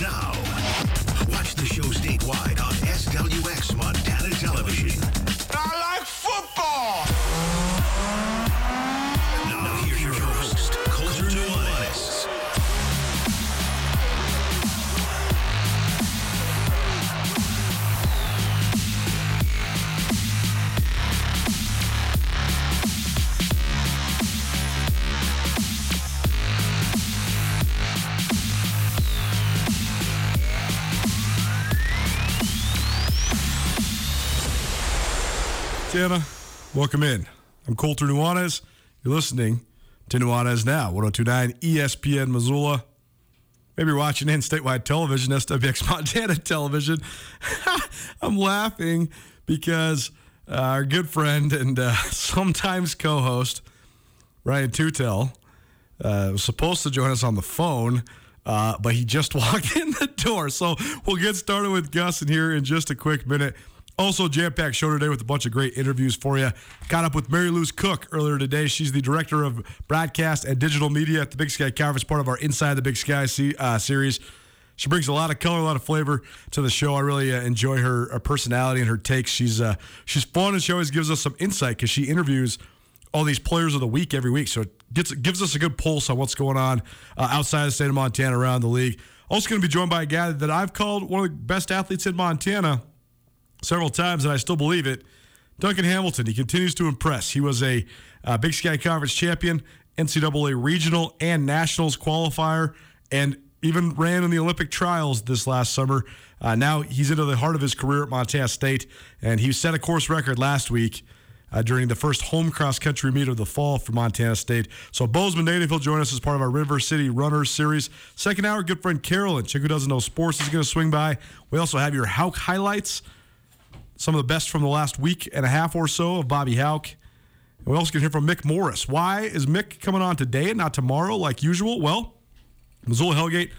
Now. Welcome in. I'm Colter Nuanez. You're listening to Nuanez Now, 1029 ESPN Missoula. Maybe you're watching in statewide television, SWX Montana television. I'm laughing because uh, our good friend and uh, sometimes co host, Ryan Tootell, uh, was supposed to join us on the phone, uh, but he just walked in the door. So we'll get started with Gus in here in just a quick minute. Also, jam packed show today with a bunch of great interviews for you. Caught up with Mariluz Cook earlier today. She's the director of broadcast and digital media at the Big Sky Conference, part of our Inside the Big Sky uh, series. She brings a lot of color, a lot of flavor to the show. I really uh, enjoy her, her personality and her takes. She's uh, she's fun, and she always gives us some insight because she interviews all these players of the week every week. So it gets gives us a good pulse on what's going on uh, outside of the state of Montana, around the league. Also going to be joined by a guy that I've called one of the best athletes in Montana several times, and I still believe it. Duncan Hamilton, he continues to impress. He was a uh, Big Sky Conference champion, NCAA regional and nationals qualifier, and even ran in the Olympic trials this last summer. Uh, now he's into the heart of his career at Montana State, and he set a course record last week uh, during the first home cross country meet of the fall for Montana State. So Bozeman native, he'll join us as part of our River City Runners series. Second hour, good friend Carolyn, chick who doesn't know sports, is going to swing by. We also have your Hauck highlights some of the best from the last week and a half or so of Bobby Hauck. And we also can hear from Mick Morris. Why is Mick coming on today and not tomorrow like usual? Well, Missoula Hellgate,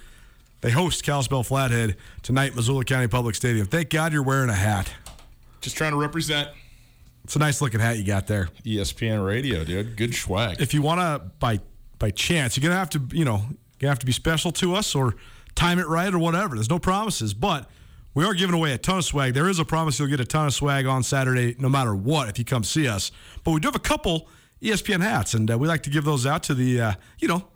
they host Kalispell Flathead tonight, Missoula County Public Stadium. Thank God you're wearing a hat. Just trying to represent It's a nice looking hat you got there. ESPN Radio, dude. Good swag. If you want to, by by chance, you're gonna have to, you know, you're gonna have to be special to us or time it right or whatever. There's no promises, but we are giving away a ton of swag. There is a promise you'll get a ton of swag on Saturday, no matter what, if you come see us. But we do have a couple ESPN hats, and uh, we like to give those out to the, uh, you know,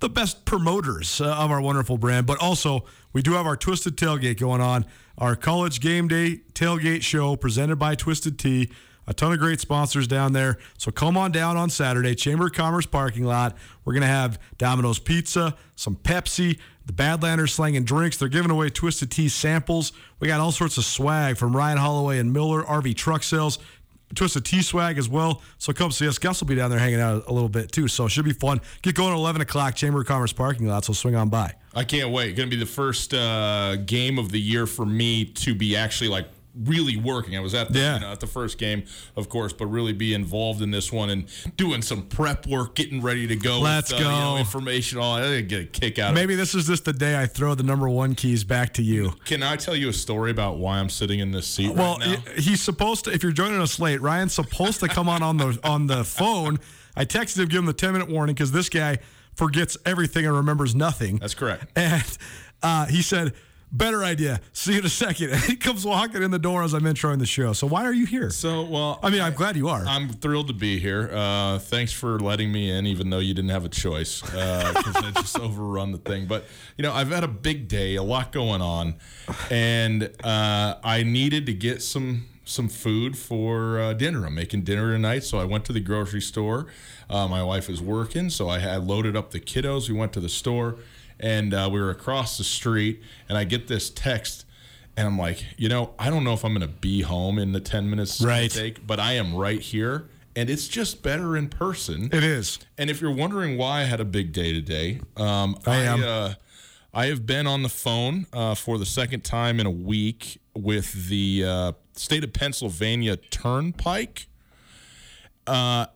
the best promoters uh, of our wonderful brand. But also, we do have our Twisted Tailgate going on, our college game day tailgate show presented by Twisted Tea. A ton of great sponsors down there. So come on down on Saturday, Chamber of Commerce parking lot. We're going to have Domino's Pizza, some Pepsi, the Badlanders slanging drinks. They're giving away Twisted Tea samples. We got all sorts of swag from Ryan Holloway and Miller, RV Truck Sales. Twisted Tea swag as well. So come see us. Gus will be down there hanging out a little bit too. So it should be fun. Get going at 11 o'clock, Chamber of Commerce parking lot. So swing on by. I can't wait. Going to be the first uh, game of the year for me to be actually like really working. I was at the, Yeah. you know, at the first game, of course, but really be involved in this one and doing some prep work, getting ready to go. Let's with, uh, you know, go. information on. I didn't get a kick out. of. Maybe this is just the day I throw the number one keys back to you. Can I tell you a story about why I'm sitting in this seat Well, right now? he's supposed to. If you're joining us late, Ryan's supposed to come on on the on the phone. I texted him, give him the 10 minute warning because this guy forgets everything and remembers nothing. That's correct. And uh, he said, "Better idea. See you in a second. And he comes walking in the door as I'm introing the show. So why are you here? So, well, I mean, I'm glad you are. I'm thrilled to be here. Uh, thanks for letting me in, even though you didn't have a choice, because I just overrun the thing. But you know, I've had a big day, a lot going on, and uh, I needed to get some some food for uh, dinner. I'm making dinner tonight, so I went to the grocery store. Uh, my wife is working, so I had loaded up the kiddos. We went to the store, and uh, we were across the street, and I get this text. And I'm like, you know, I don't know if I'm going to be home in the 10 minutes Right. take, but I am right here. And it's just better in person. it is. And if you're wondering why I had a big day today, um, I am. uh, I have been on the phone uh, for the second time in a week with the uh, state of Pennsylvania Turnpike. Uh,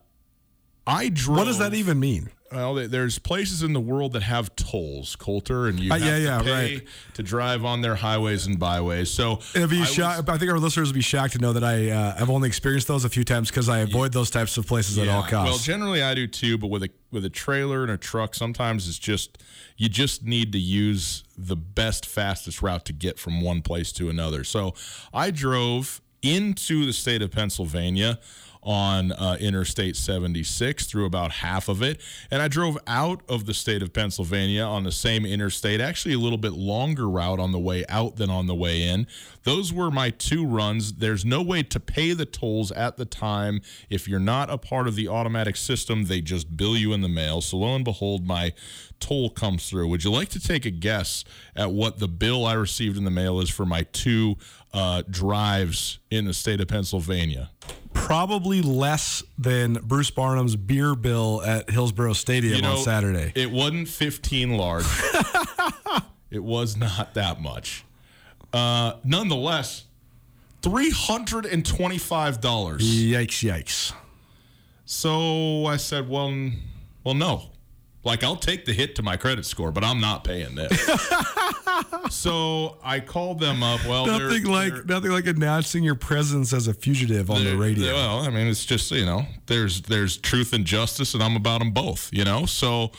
I drove. What does that even mean? Well, there's places in the world that have tolls, Coulter, and you Uh, have yeah, to yeah, pay right. to drive on their highways and byways. So It'd be I shock- was- I think our listeners would be shocked to know that I uh, have only experienced those a few times because I avoid those types of places at all costs. Well, generally I do too, but with a with a trailer and a truck, sometimes it's just you just need to use the best, fastest route to get from one place to another. So I drove into the state of Pennsylvania on uh, Interstate 76 through about half of it. And I drove out of the state of Pennsylvania on the same interstate, actually a little bit longer route on the way out than on the way in. Those were my two runs. There's no way to pay the tolls at the time. If you're not a part of the automatic system, they just bill you in the mail. So lo and behold, my toll comes through. Would you like to take a guess at what the bill I received in the mail is for my two uh, drives in the state of Pennsylvania? Probably less than Bruce Barnum's beer bill at Hillsboro Stadium on Saturday. It wasn't 15 large. it was not that much. Uh, nonetheless, $325. Yikes! Yikes! So I said, well, well, no. Like I'll take the hit to my credit score, but I'm not paying this. so I called them up. Well, they're- Nothing like they're- nothing like announcing your presence as a fugitive on the radio. Well, I mean, it's just you know, there's there's truth and justice, and I'm about them both. You know, so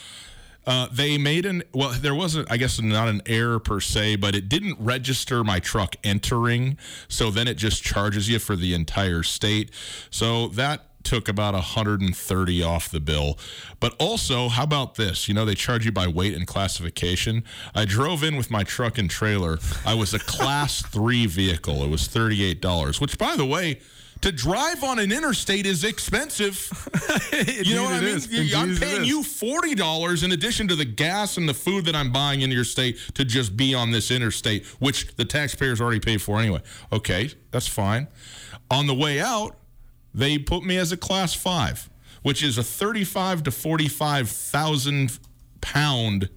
uh, they made an well, there wasn't, I guess, not an error per se, but it didn't register my truck entering. So then it just charges you for the entire state. So that took about 130 off the bill. But also, how about this? You know, they charge you by weight and classification. I drove in with my truck and trailer. I was a class three vehicle. It was $38, which, by the way, to drive on an interstate is expensive. You know what I mean? is. I'm Indeed paying you forty dollars in addition to the gas and the food that I'm buying in your state to just be on this interstate, which the taxpayers already pay for anyway. Okay, that's fine. On the way out, they put me as a class five, which is a thirty-five to forty-five thousand pound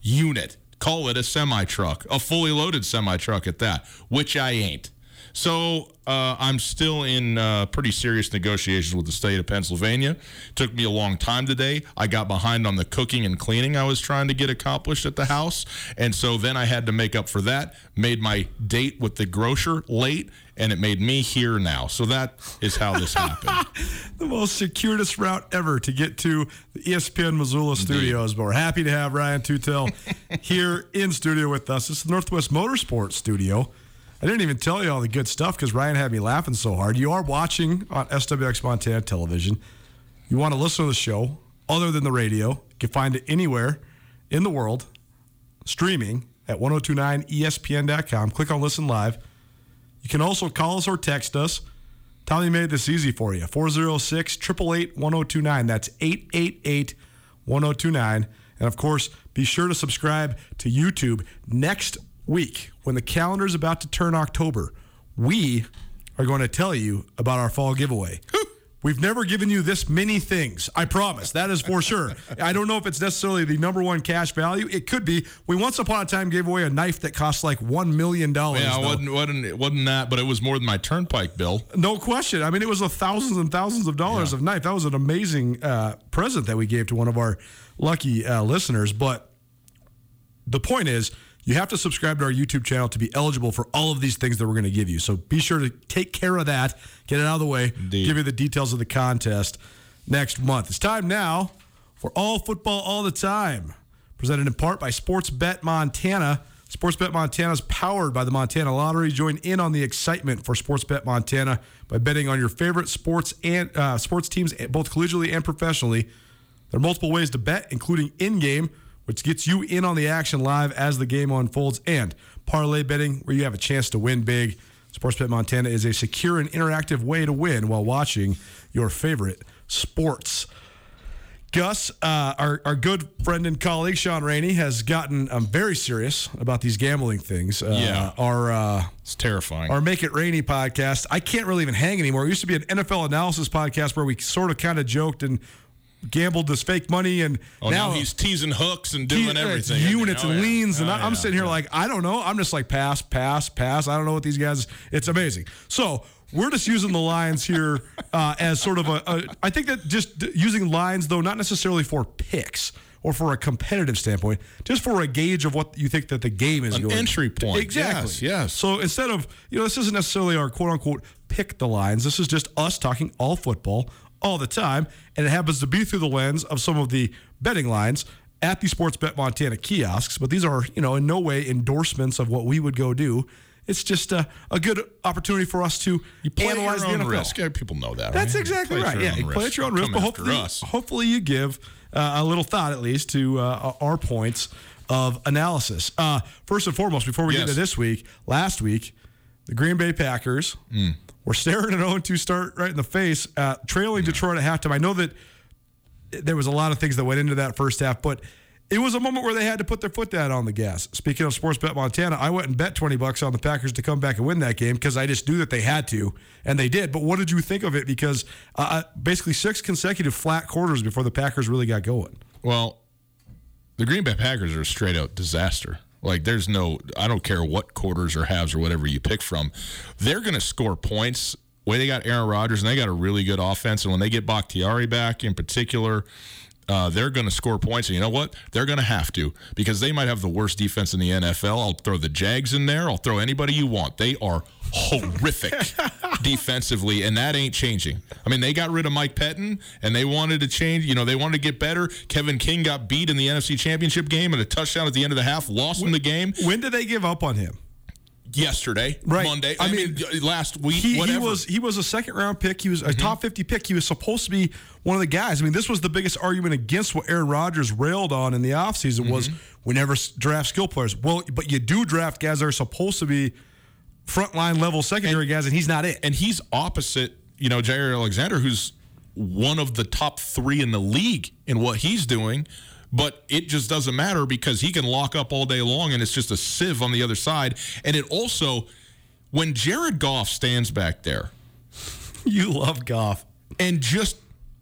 unit. Call it a semi truck, a fully loaded semi truck at that, which I ain't. So uh, I'm still in uh, pretty serious negotiations with the state of Pennsylvania. Took me a long time today. I got behind on the cooking and cleaning I was trying to get accomplished at the house, and so then I had to make up for that. Made my date with the grocer late, and it made me here now. So that is how this happened. the most circuitous route ever to get to the ESPN Missoula studios. But we're happy to have Ryan Tootell here in studio with us. It's the Northwest Motorsports studio. I didn't even tell you all the good stuff because Ryan had me laughing so hard. You are watching on SWX Montana television. You want to listen to the show other than the radio. You can find it anywhere in the world, streaming at 1029ESPN.com. Click on Listen Live. You can also call us or text us. Tommy made this easy for you 406 888 1029. That's 888 1029. And of course, be sure to subscribe to YouTube next week when the calendar is about to turn October. We are going to tell you about our fall giveaway. We've never given you this many things. I promise. That is for sure. I don't know if it's necessarily the number one cash value. It could be. We once upon a time gave away a knife that cost like $1 million. Yeah, it wasn't, wasn't, it wasn't that, but it was more than my turnpike bill. No question. I mean, it was a thousands and thousands of dollars of knife. That was an amazing uh, present that we gave to one of our lucky uh, listeners. But the point is, you have to subscribe to our YouTube channel to be eligible for all of these things that we're going to give you. So be sure to take care of that, get it out of the way, Indeed. give you the details of the contest next month. It's time now for All Football All the Time, presented in part by Sportsbet Montana. Sportsbet Montana is powered by the Montana Lottery. Join in on the excitement for Sportsbet Montana by betting on your favorite sports and uh, sports teams, both collegially and professionally. There are multiple ways to bet, including in-game, which gets you in on the action live as the game unfolds, and parlay betting, where you have a chance to win big. Sportsbet Montana is a secure and interactive way to win while watching your favorite sports. Gus, uh, our, our good friend and colleague Sean Rainey has gotten um, very serious about these gambling things. Uh, Yeah. Our uh, It's terrifying. our Make It Rainey podcast. I can't really even hang anymore. It used to be an NFL analysis podcast where we sort of kind of joked and gambled this fake money, and oh, now, he's teasing hooks and doing he- everything. It's isn't he? units Oh, and yeah. leans, and Oh, I, I'm yeah. sitting here like I don't know. I'm just like pass, pass, pass. I don't know what these guys. It's amazing. So we're just using the lines here uh, as sort of a, a. I think that just using lines though, not necessarily for picks or for a competitive standpoint, just for a gauge of what you think that the game is An going. entry point. Exactly. Yes, yes. So instead of you know, this isn't necessarily our quote unquote pick the lines. This is just us talking all football all the time, and it happens to be through the lens of some of the betting lines at the Sports Bet Montana kiosks. But these are you know in no way endorsements of what we would go do. It's just a, a good opportunity for us to You play analyze your the own NFL. risk. Yeah, people know that. That's right? exactly right. Yeah, you play at your own risk, but hopefully, us. hopefully you give uh, a little thought at least to uh, our points of analysis. Uh, first and foremost, before we get Yes. into this week, last week, the Green Bay Packers Hmm. Were staring an 0-2 start right in the face, uh, trailing Detroit at halftime. I know that there was a lot of things that went into that first half, but it was a moment where they had to put their foot down on the gas. Speaking of sports bet Montana, I went and bet 20 bucks on the Packers to come back and win that game because I just knew that they had to, and they did. But what did you think of it? Because uh, basically six consecutive flat quarters before the Packers really got going. Well, the Green Bay Packers are a straight out disaster. Like, there's no, I don't care what quarters or halves or whatever you pick from. They're going to score points. Way they got Aaron Rodgers and they got a really good offense. And when they get Bakhtiari back in particular, uh, they're going to score points. And you know what? They're going to have to because they might have the worst defense in the NFL. I'll throw the Jags in there. I'll throw anybody you want. They are horrific defensively, and that ain't changing. I mean, they got rid of Mike Pettine, and they wanted to change. You know, they wanted to get better. Kevin King got beat in the NFC Championship game and a touchdown at the end of the half, lost in the game When did they give up on him? Yesterday, Right. Monday. I I, mean, mean, last week, He, he. Mm-hmm. was he was a second round pick. He was a top 50 pick. He was supposed to be one of the guys. I mean, this was the biggest argument against what Aaron Rodgers railed on in the offseason was Mm-hmm. we never draft skill players. Well, but you do draft guys that are supposed to be frontline level secondary guys, and he's not it. and he's opposite, you know, Jaire Alexander, who's one of the top three in the league in what he's doing. But it just doesn't matter because he can lock up all day long, and it's just a sieve on the other side. And it also, when Jared Goff stands back there you love Goff. and just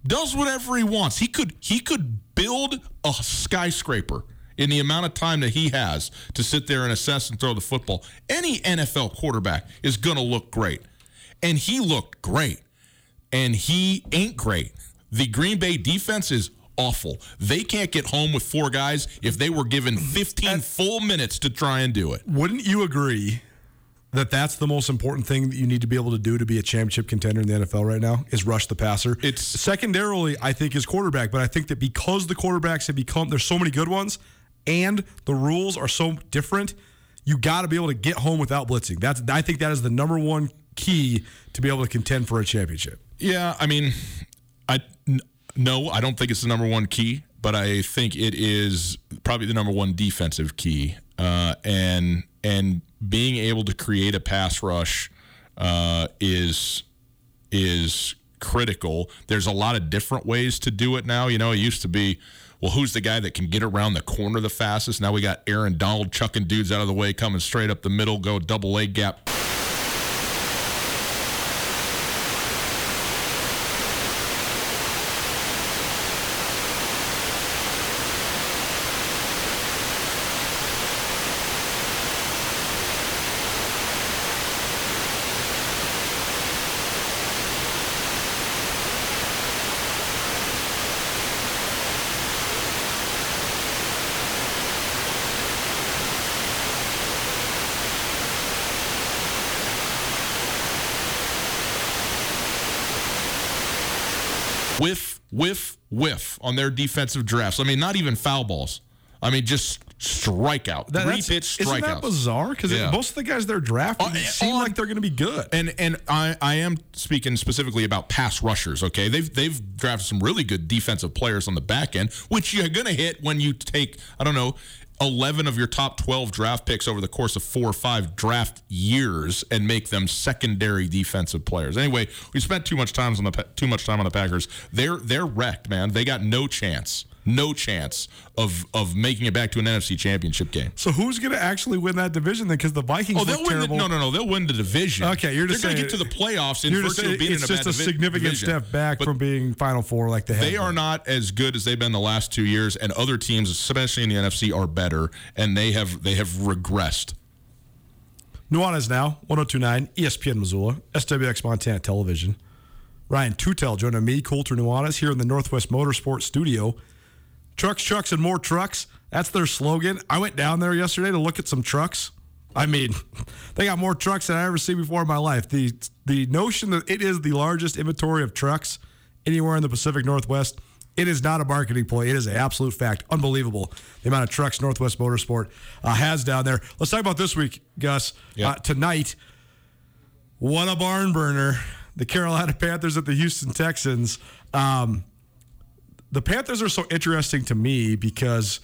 does whatever he wants, he could he could build a skyscraper in the amount of time that he has to sit there and assess and throw the football, any NFL quarterback is going to look great. And he looked great. And he ain't great. The Green Bay defense is awful. They can't get home with four guys if they were given mm-hmm. 15 full minutes to try and do it. Wouldn't you agree that that's the most important thing that you need to be able to do to be a championship contender in the NFL right now is rush the passer. It's- secondarily, I think, is quarterback, but I think that because the quarterbacks have become there's so many good ones and the rules are so different, you got to be able to get home without blitzing. That's I think that is the number one key to be able to contend for a championship. Yeah, I mean, I no, I don't think it's the number one key, but I think it is probably the number one defensive key. Uh, and and being able to create a pass rush uh, is is critical. There's a lot of different ways to do it now. You know, it used to be, well, who's the guy that can get around the corner the fastest? Now we got Aaron Donald chucking dudes out of the way, coming straight up the middle, go double leg gap. Whiff, whiff, on their defensive drafts. I mean, not even foul balls. I mean, just strikeout, That- three that's- pitch Isn't that bizarre? Because Yeah. most of the guys they're drafting Uh, seem on- like they're going to be good. And and I, I am speaking specifically about pass rushers. Okay, they've they've drafted some really good defensive players on the back end, which you're going to hit when you take I don't know. 11 of your top 12 draft picks over the course of four or five draft years and make them secondary defensive players. Anyway, we spent too much time on the too much time on the Packers. They're they're wrecked, man. They got no chance. No chance of of making it back to an NFC championship game. so who's going to actually win that division then? Because the Vikings Oh, they'll win. The, terrible. no, no, no. They'll win the division. Okay, you're just they're going to get to the playoffs in virtue saying of being it's in a just a divi- significant division. step back But from being Final Four like they have. They been. are not as good as they've been the last two years, and other teams, especially in the NFC, are better, and they have they have regressed. Nuanez now, 1029, ESPN Missoula, SWX Montana Television. Ryan Tootell joining me, Colter Nuanez, here in the Northwest Motorsports Studio. Trucks, trucks, and more trucks. That's their slogan. I went down there yesterday to look at some trucks. I mean, they got more trucks than I ever seen before in my life. The the notion that it is the largest inventory of trucks anywhere in the Pacific Northwest, it is not a marketing ploy. It is an absolute fact. Unbelievable the amount of trucks Northwest Motorsport uh, has down there. Let's talk about this week, Gus. Yeah. Uh, tonight, what a barn burner. The Carolina Panthers at the Houston Texans. Um, the Panthers are so interesting to me because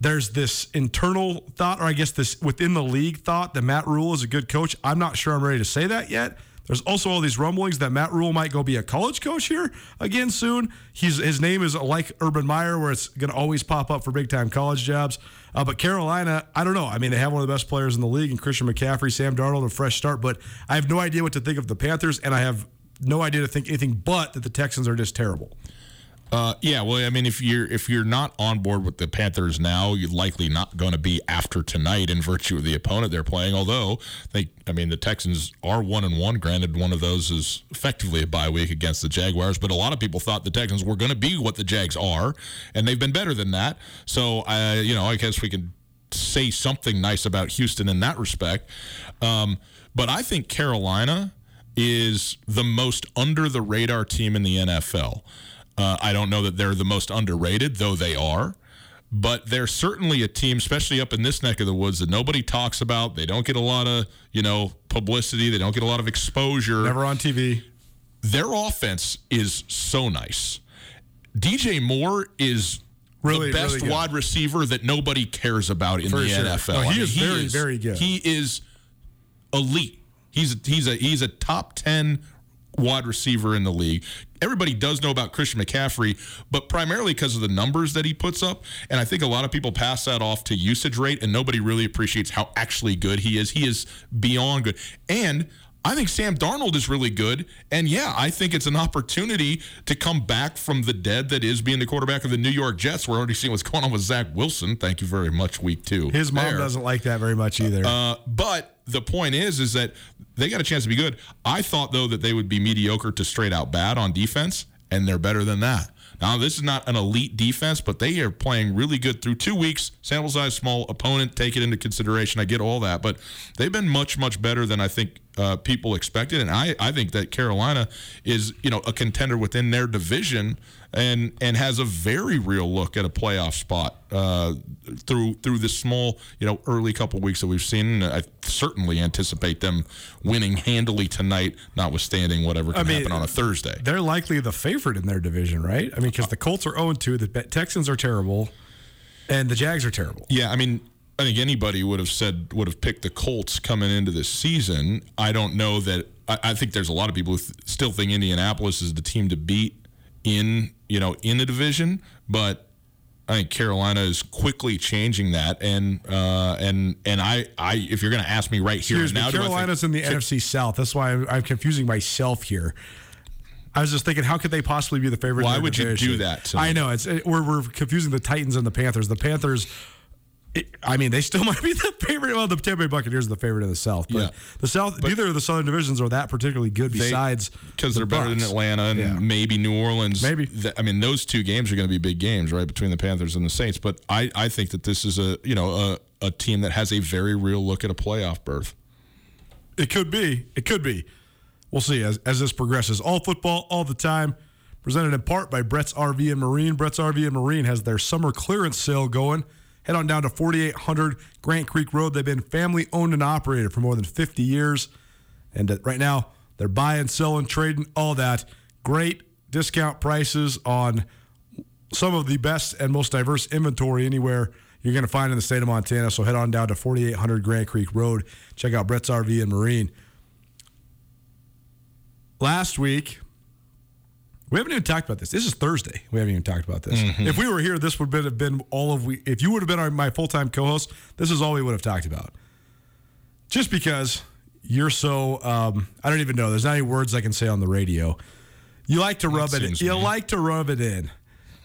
there's this internal thought, or I guess this within the league thought that Matt Rhule is a good coach. I'm not sure I'm ready to say that yet. There's also all these rumblings that Matt Rhule might go be a college coach here again soon. He's his name is like Urban Meyer, where it's going to always pop up for big time college jobs. Uh, but Carolina, I don't know. I mean, they have one of the best players in the league, and Christian McCaffrey, Sam Darnold, a fresh start. But I have no idea what to think of the Panthers, and I have no idea to think anything but that the Texans are just terrible. Uh, yeah, well, I mean, if you're if you're not on board with the Panthers now, you're likely not going to be after tonight in virtue of the opponent they're playing. Although they, I mean, the Texans are one and one. Granted, one of those is effectively a bye week against the Jaguars, but a lot of people thought the Texans were going to be what the Jags are, and they've been better than that. So, uh, you know, I guess we can say something nice about Houston in that respect. Um, but I think Carolina is the most under the radar team in the NFL. Uh, I don't know that they're the most underrated, though they are. But they're certainly a team, especially up in this neck of the woods, that nobody talks about. They don't get a lot of, you know, publicity. They don't get a lot of exposure. Never on TV. Their offense is so nice. DJ Moore is Really, the best really wide receiver that nobody cares about in For the sure. NFL. No, he I mean, is very, very good. He is elite. He's he's a he's a top ten wide receiver in the league. Everybody does know about Christian McCaffrey, but primarily because of the numbers that he puts up. And I think a lot of people pass that off to usage rate, and nobody really appreciates how actually good he is. He is beyond good. And I think Sam Darnold is really good. And yeah, I think it's an opportunity to come back from the dead that is being the quarterback of the New York Jets. We're already seeing what's going on with Zach Wilson. Thank you very much, week two. His mom there. doesn't like that very much either. Uh, but the point is, is that they got a chance to be good. I thought though that they would be mediocre to straight out bad on defense, and they're better than that. Now, this is not an elite defense, but they are playing really good through two weeks. Sample size small, opponent, take it into consideration. I get all that, but they've been much, much better than I think uh, people expected. And I, I think that Carolina is, you know, a contender within their division and and has a very real look at a playoff spot uh, through through this small, you know, early couple weeks that we've seen. I certainly anticipate them winning handily tonight, notwithstanding whatever can I mean, happen on a Thursday. They're likely the favorite in their division, right? I mean, because the Colts are 0 2, the Texans are terrible, and the Jags are terrible. Yeah, I mean, I think anybody would have said would have picked the Colts coming into this season. I don't know that. I, I think there's a lot of people who th- still think Indianapolis is the team to beat in you know in the division, but I think Carolina is quickly changing that, and uh, and and I, I if you're going to ask me right here Excuse and me, now, do think- Carolina's in the NFC South. That's why I'm, I'm confusing myself here. I was just thinking, how could they possibly be the favorite? Why would you do that? I know it's it, we're we're confusing the Titans and the Panthers. The Panthers. I mean, they still might be the favorite. Well, the Tampa Bay Buccaneers are the favorite of the South, but Yeah. the South, neither of the Southern divisions are that particularly good. Besides, because the they're better than Atlanta and Yeah. maybe New Orleans. Maybe. Th- I mean, those two games are going to be big games, right, between the Panthers and the Saints. But I, I think that this is a you know a, a team that has a very real look at a playoff berth. It could be. It could be. We'll see as, as this progresses. All football, all the time. Presented in part by Brett's RV and Marine. Brett's RV and Marine has their summer clearance sale going. Head on down to 4800 Grant Creek Road. They've been family owned and operated for more than 50 years. And uh, right now, they're buying, selling, trading, all that. Great discount prices on some of the best and most diverse inventory anywhere you're going to find in the state of Montana. So head on down to 4800 Grant Creek Road. Check out Brett's RV and Marine. Last week, we haven't even talked about this. This is Thursday. We haven't even talked about this. If we were here, this would have been all of we. If you would have been our, my full time co host, this is all we would have talked about. Just because you're so, um, I don't even know. There's not any words I can say on the radio. You like to rub it in. You mean. like to rub it in.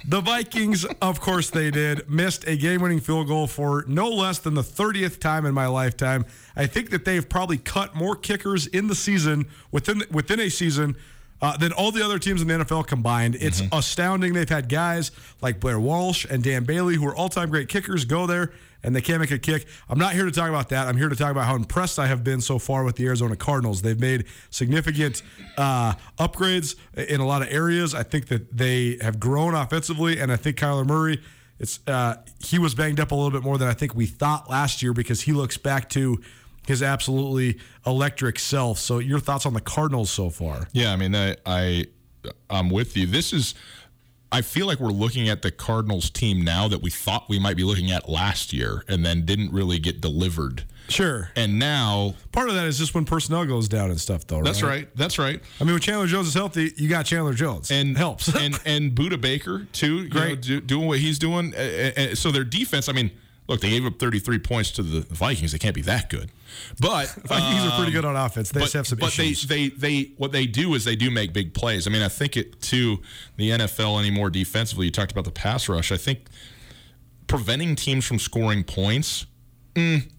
The Vikings, of course they did, missed a game winning field goal for no less than the 30th time in my lifetime. I think that they've probably cut more kickers in the season, within within a season, uh, than all the other teams in the NFL combined. It's astounding. They've had guys like Blair Walsh and Dan Bailey, who are all time great kickers, go there and they can't make a kick. I'm not here to talk about that. I'm here to talk about how impressed I have been so far with the Arizona Cardinals. They've made significant uh, upgrades in a lot of areas. I think that they have grown offensively, and I think Kyler Murray. It's uh, he was banged up a little bit more than I think we thought last year because he looks back to his absolutely electric self. So, your thoughts on the Cardinals so far? Yeah, I mean, I, I I'm with you. This is. I feel like we're looking at the Cardinals team now that we thought we might be looking at last year, and then didn't really get delivered. Sure. And now, Part of that is just when personnel goes down and stuff, though. that's right. That's right. I mean, when Chandler Jones is healthy, you got Chandler Jones. and helps. and and Budda Baker too, you know, Great. do, doing what he's doing. So their defense, I mean, look, they gave up 33 points to the Vikings. They can't be that good, but Vikings are pretty um, good on offense. They but, just have some but issues. they, they they what they do is they do make big plays. I mean, I think it to the NFL anymore defensively. You talked about the pass rush. I think preventing teams from scoring points. mm,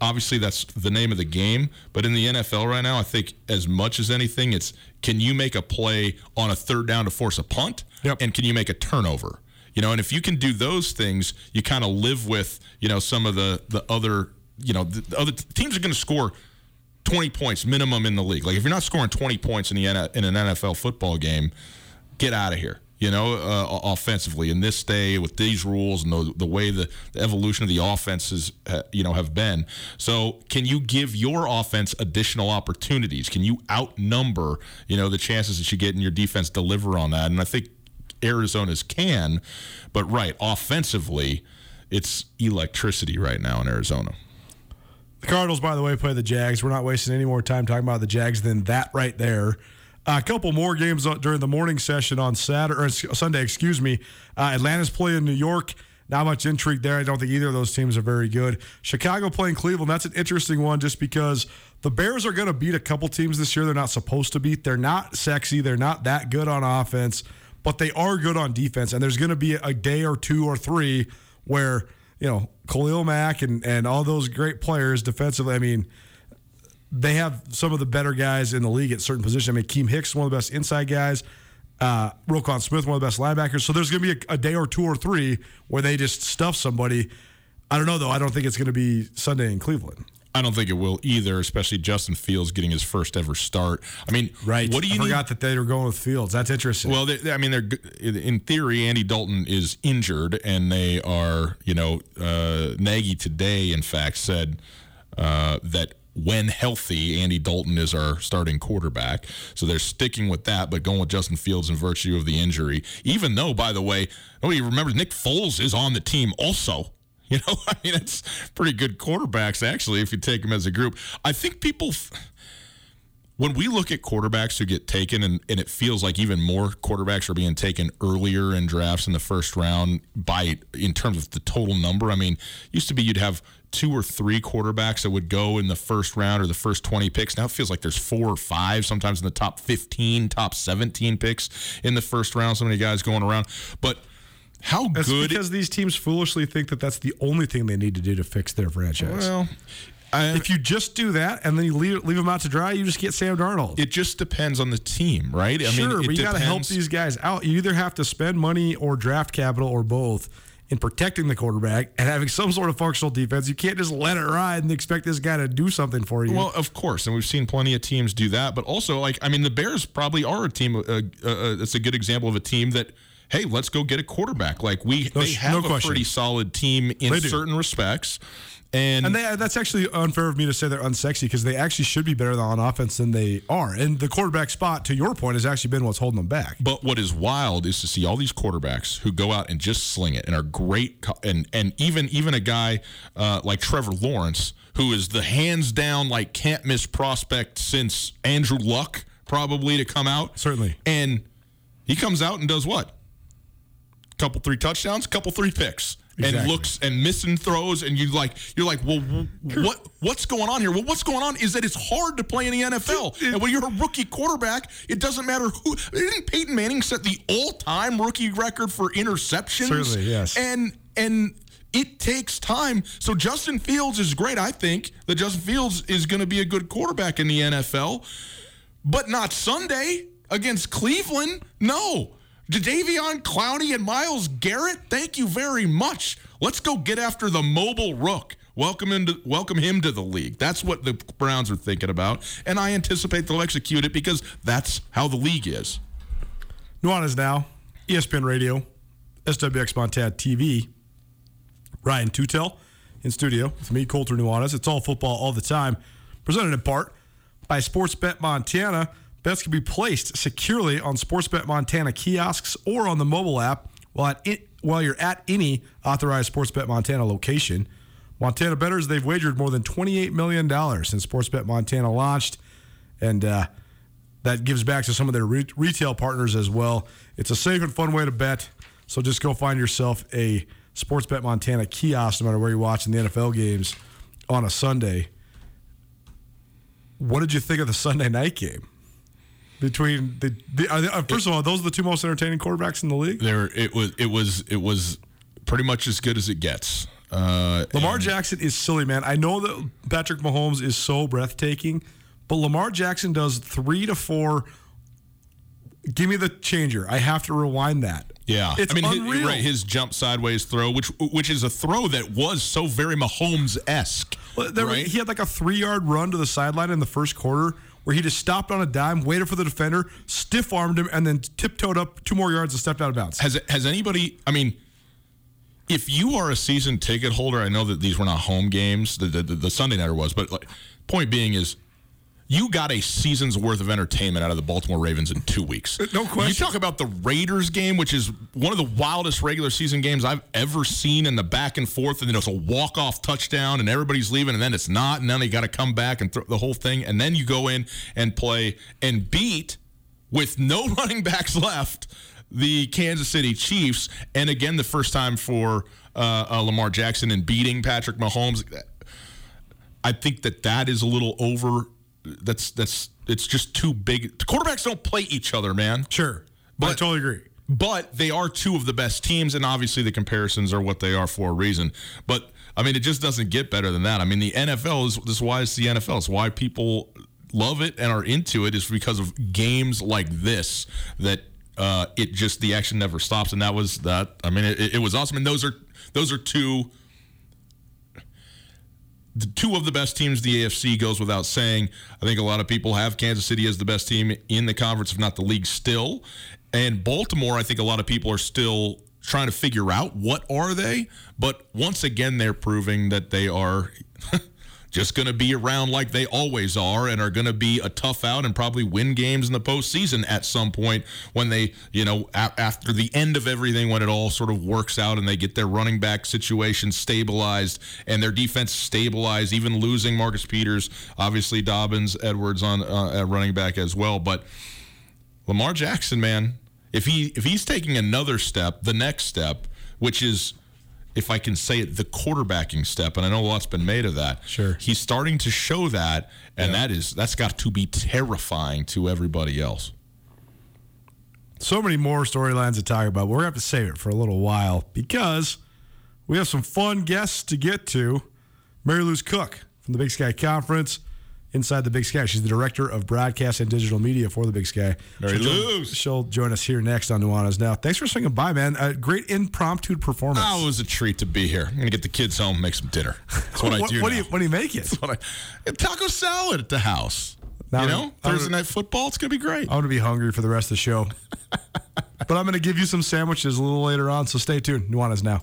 obviously that's the name of the game, but in the NFL right now, I think as much as anything, it's can you make a play on a third down to force a punt, Yep. and can you make a turnover? You know, and if you can do those things, you kind of live with you know some of the the other you know the, the other teams are going to score 20 points minimum in the league. Like if you're not scoring 20 points in the in an NFL football game, get out of here. You know, uh, offensively in this day with these rules and the, the way the, the evolution of the offenses, uh, you know, have been. So, can you give your offense additional opportunities? Can you outnumber, you know, the chances that you get in your defense deliver on that? And I think Arizona's can, but right offensively, it's electricity right now in Arizona. The Cardinals, by the way, play the Jags. We're not wasting any more time talking about the Jags than that right there. a couple more games during the morning session on Saturday or Sunday, excuse me. Uh, Atlanta's playing New York. Not much intrigue there. I don't think either of those teams are very good. Chicago playing Cleveland, that's an interesting one just because the Bears are going to beat a couple teams this year they're not supposed to beat. They're not sexy, they're not that good on offense, but they are good on defense. And there's going to be a day or two or three where, you know, Khalil Mack and, and all those great players defensively, I mean, they have some of the better guys in the league at certain positions. I mean, Keem Hicks, one of the best inside guys. Uh, Roquan Smith, one of the best linebackers. So there's going to be a, a, day or two or three where they just stuff somebody. I don't know though. I don't think it's going to be Sunday in Cleveland. I don't think it will either, especially Justin Fields getting his first ever start. I mean, right? What do you I need? forgot that they were going with Fields. That's interesting. Well, they, I mean, they're in theory. Andy Dalton is injured, and they are. You know, uh, Nagy today, in fact, said uh, that when healthy, Andy Dalton is our starting quarterback. So they're sticking with that, but going with Justin Fields in virtue of the injury. Even though, by the way, nobody remembers Nick Foles is on the team also. You know, I mean, it's pretty good quarterbacks, actually, if you take them as a group. I think people. When we look at quarterbacks who get taken, and, and it feels like even more quarterbacks are being taken earlier in drafts in the first round by in terms of the total number. I mean, used to be you'd have two or three quarterbacks that would go in the first round or the first 20 picks. Now it feels like there's four or five, sometimes in the top 15, top 17 picks in the first round. So many guys going around. But how that's good. because these teams foolishly think that that's the only thing they need to do to fix their franchise. Well, I, if you just do that and then you leave, leave them out to dry, you just get Sam Darnold. It just depends on the team, right? I sure, mean, but you got to help these guys out. You either have to spend money or draft capital or both in protecting the quarterback and having some sort of functional defense. You can't just let it ride and expect this guy to do something for you. Well, of course, and we've seen plenty of teams do that. But also, like, I mean, the Bears probably are a team. Uh, uh, uh it's a good example of a team that. Hey, let's go get a quarterback. Like we, no, they have no a pretty solid team in certain respects. And, and they, that's actually unfair of me to say they're unsexy because they actually should be better on offense than they are. And the quarterback spot, to your point, has actually been what's holding them back. But what is wild is to see all these quarterbacks who go out and just sling it and are great, and and even even a guy uh, like Trevor Lawrence, who is the hands down like can't miss prospect since Andrew Luck probably to come out. Certainly, and he comes out and does what? Couple three touchdowns, couple three picks exactly. and looks and missing throws, and you like you're like, well, what what's going on here? Well, what's going on is that it's hard to play in the NFL, and when you're a rookie quarterback, it doesn't matter who. Didn't Peyton Manning set the all-time rookie record for interceptions? Certainly, yes. And and it takes time. So Justin Fields is great. I think that Justin Fields is going to be a good quarterback in the NFL, but not Sunday against Cleveland. No. Jadeveon Clowney and Myles Garrett, thank you very much. Let's go get after the mobile rook. Welcome him to welcome him to the league. That's what the Browns are thinking about, and I anticipate they'll execute it because that's how the league is. Nuanez now, ESPN Radio, SWX Montana TV. Ryan Tootell in studio with me, Colter Nuanez. It's all football all the time. Presented in part by Sportsbet Montana. Bets can be placed securely on Sportsbet Montana kiosks or on the mobile app while, at while you're at any authorized Sportsbet Montana location. Montana bettors, they've wagered more than $28 million since Sportsbet Montana launched, and uh, that gives back to some of their re- retail partners as well. It's a safe and fun way to bet, so just go find yourself a Sportsbet Montana kiosk no matter where you're watching the NFL games on a Sunday. What did you think of the Sunday night game? Between the, the uh, first of all, those are the two most entertaining quarterbacks in the league. There, it was, it was, it was pretty much as good as it gets. Uh, Lamar Jackson is silly, man. I know that Patrick Mahomes is so breathtaking, but Lamar Jackson does three to four. Give me the changer. I have to rewind that. Yeah, it's I mean. His, right, his jump sideways throw, which which is a throw that was so very Mahomes esque. Well, right? he had like a three yard run to the sideline in the first quarter where he just stopped on a dime, waited for the defender, stiff armed him, and then tiptoed up two more yards and stepped out of bounds. Has has anybody? I mean, if you are a season ticket holder, I know that these were not home games. The the, the Sunday nighter was, but like, point being is you got a season's worth of entertainment out of the Baltimore Ravens in two weeks. No question. You talk about the Raiders game, which is one of the wildest regular season games I've ever seen in the back and forth, and then it's a walk off touchdown, and everybody's leaving, and then it's not, and then they got to come back and throw the whole thing, and then you go in and play and beat with no running backs left the Kansas City Chiefs, and again the first time for uh, uh, Lamar Jackson and beating Patrick Mahomes. I think that that is a little over. That's that's it's just too big. The quarterbacks don't play each other, man. Sure. But I totally agree. But they are two of the best teams, and obviously the comparisons are what they are for a reason. But I mean, it just doesn't get better than that. I mean, the NFL is this is why it's the NFL. It's why people love it and are into it is because of games like this that uh, it just the action never stops, and that was that. I mean, it, it was awesome, and those are those are two the two of the best teams the AFC goes without saying. I think a lot of people have Kansas City as the best team in the conference, if not the league, still. And Baltimore, I think a lot of people are still trying to figure out what are they. But once again, they're proving that they are just going to be around like they always are and are going to be a tough out and probably win games in the postseason at some point when they, you know, a- after the end of everything, when it all sort of works out and they get their running back situation stabilized and their defense stabilized, even losing Marcus Peters, obviously Dobbins, Edwards on uh, at running back as well. But Lamar Jackson, man, if he if he's taking another step, the next step, which is if I can say it, the quarterbacking step, and I know a lot's been made of that. Sure. He's starting to show that, and that is that's got to be terrifying to everybody else. so many more storylines to talk about. We're going to have to save it for a little while because we have some fun guests to get to. Mariluz Cook from the Big Sky Conference inside the Big Sky. She's the director of broadcast and digital media for the Big Sky. Mary She'll join- She'll join us here next on Nuanez Now. Thanks for swinging by, man. A great impromptu performance. Oh, it was a treat to be here. I'm gonna get the kids home, make some dinner. That's what, I do. what do you what do you make it? I, taco salad at the house. Now you know, I'm Thursday gonna- night football. It's gonna be great. I'm going to be hungry for the rest of the show. but I'm going to give you some sandwiches a little later on, so stay tuned. Nuanez Now.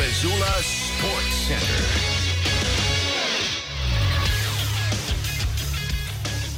Missoula Sports Center.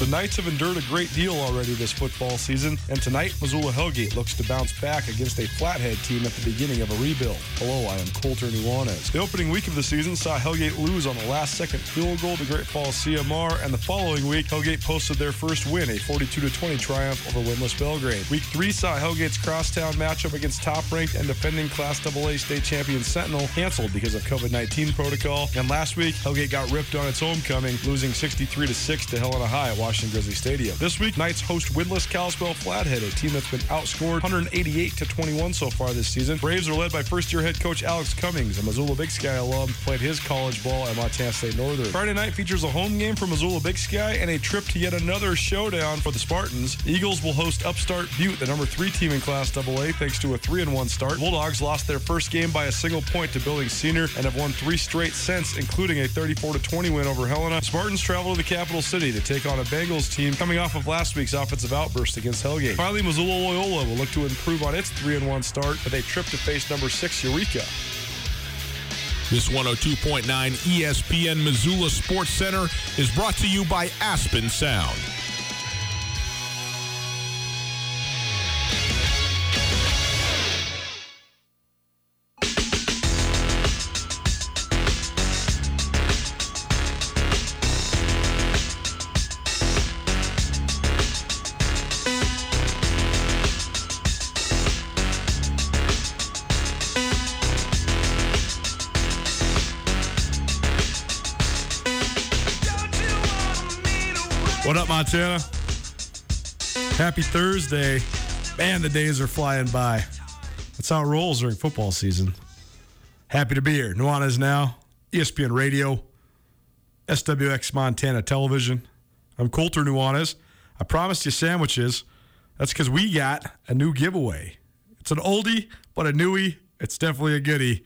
The Knights have endured a great deal already this football season, and tonight Missoula Hellgate looks to bounce back against a Flathead team at the beginning of a rebuild. Hello, I am Colter Nuanez. The opening week of the season saw Hellgate lose on the last second field goal to Great Falls CMR, and the following week Hellgate posted their first win, a 42-20 triumph over winless Belgrade. Week three saw Hellgate's crosstown matchup against top-ranked and defending Class AA state champion Sentinel canceled because of COVID-19 protocol, and last week Hellgate got ripped on its homecoming, losing 63-6 to Helena High Washington Grizzly Stadium. This week, Knights host winless Kalispell Flathead, a team that's been outscored 188 to 21 so far this season. Braves are led by first-year head coach Alex Cummings, a Missoula Big Sky alum, played his college ball at Montana State Northern. Friday night features a home game for Missoula Big Sky and a trip to yet another showdown for the Spartans. Eagles will host Upstart Butte, the number three team in Class AA, thanks to a three-and-one start. Bulldogs lost their first game by a single point to Billings Senior and have won three straight since, including a 34 to 20 win over Helena. Spartans travel to the capital city to take on a Bengals team coming off of last week's offensive outburst against Hellgate. Finally, Missoula Loyola will look to improve on its 3 and 1 start with a trip to face number 6 Eureka. This 102.9 ESPN Missoula Sports Center is brought to you by Aspen Sound. Montana? Happy Thursday. Man, the days are flying by. That's how it rolls during football season. Happy to be here. Nuanez now, ESPN Radio, SWX Montana Television. I'm Colter Nuanez. I promised you sandwiches. That's because we got a new giveaway. It's an oldie, but a newie. It's definitely a goodie.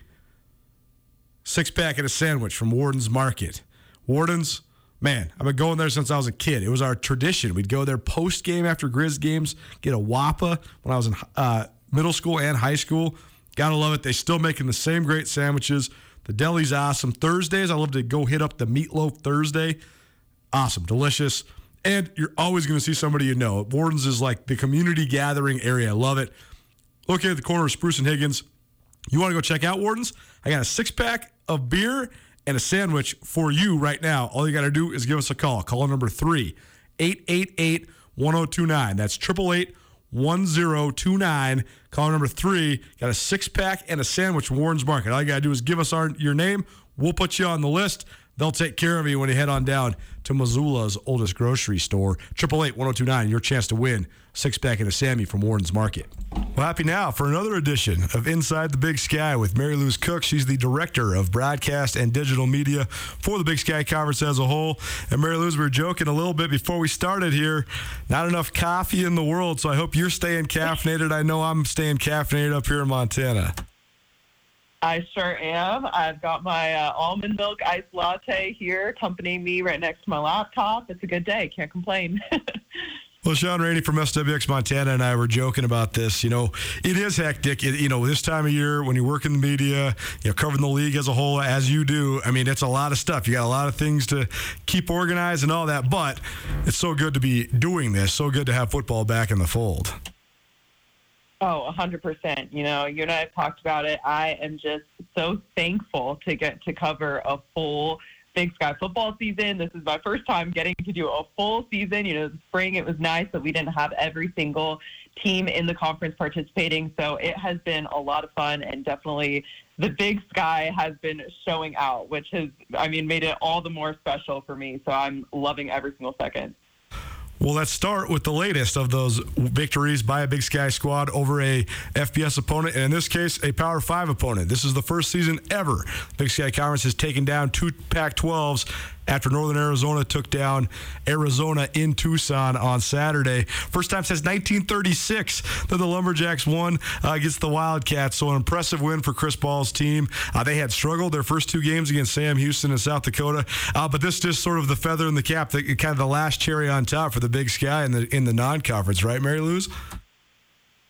Six pack and a sandwich from Worden's Market. Worden's man, I've been going there since I was a kid. It was our tradition. We'd go there post game after Grizz games, get a Wappa when I was in uh, middle school and high school. Gotta love it. They still making the same great sandwiches. The deli's awesome. Thursdays, I love to go hit up the meatloaf Thursday. Awesome, delicious. And you're always going to see somebody you know. Worden's is like the community gathering area. I love it. Located at the corner of Spruce and Higgins. You want to go check out Worden's? I got a six pack of beer and a sandwich for you right now. All you got to do is give us a call. Call number three, 888 1029. That's 888 1029. Call number three. Got a six pack and a sandwich Worden's Market. All you got to do is give us our, your name. We'll put you on the list. They'll take care of you when you head on down to Missoula's oldest grocery store. 888-1029, your chance to win six pack of a Sammy from Worden's Market. Well, happy now for another edition of Inside the Big Sky with Mariluz Cook. She's the director of broadcast and digital media for the Big Sky Conference as a whole. And Mariluz, we were joking a little bit before we started here. Not enough coffee in the world, so I hope you're staying caffeinated. I know I'm staying caffeinated up here in Montana. I sure am. I've got my uh, almond milk iced latte here, accompanying me right next to my laptop. It's a good day. Can't complain. Well, Sean Rainey from SWX Montana and I were joking about this. You know, it is hectic. It, you know, this time of year when you work in the media, you know, covering the league as a whole, as you do. I mean, it's a lot of stuff. You got a lot of things to keep organized and all that. But it's so good to be doing this. So good to have football back in the fold. Oh, 100%. You know, you and I have talked about it. I am just so thankful to get to cover a full Big Sky football season. This is my first time getting to do a full season. You know, spring it was nice that we didn't have every single team in the conference participating. So it has been a lot of fun and definitely the Big Sky has been showing out, which has, I mean, made it all the more special for me. So I'm loving every single second. Well, let's start with the latest of those victories by a Big Sky squad over a FBS opponent, and in this case, a Power 5 opponent. This is the first season ever Big Sky Conference has taken down two Pac 12s after Northern Arizona took down Arizona in Tucson on Saturday. First time since 1936 that the Lumberjacks won uh, against the Wildcats. So an impressive win for Chris Ball's team. Uh, they had struggled their first two games against Sam Houston and South Dakota, uh, but this just sort of the feather in the cap, the, kind of the last cherry on top for the Big Sky in the in the non-conference, right, Mariluz?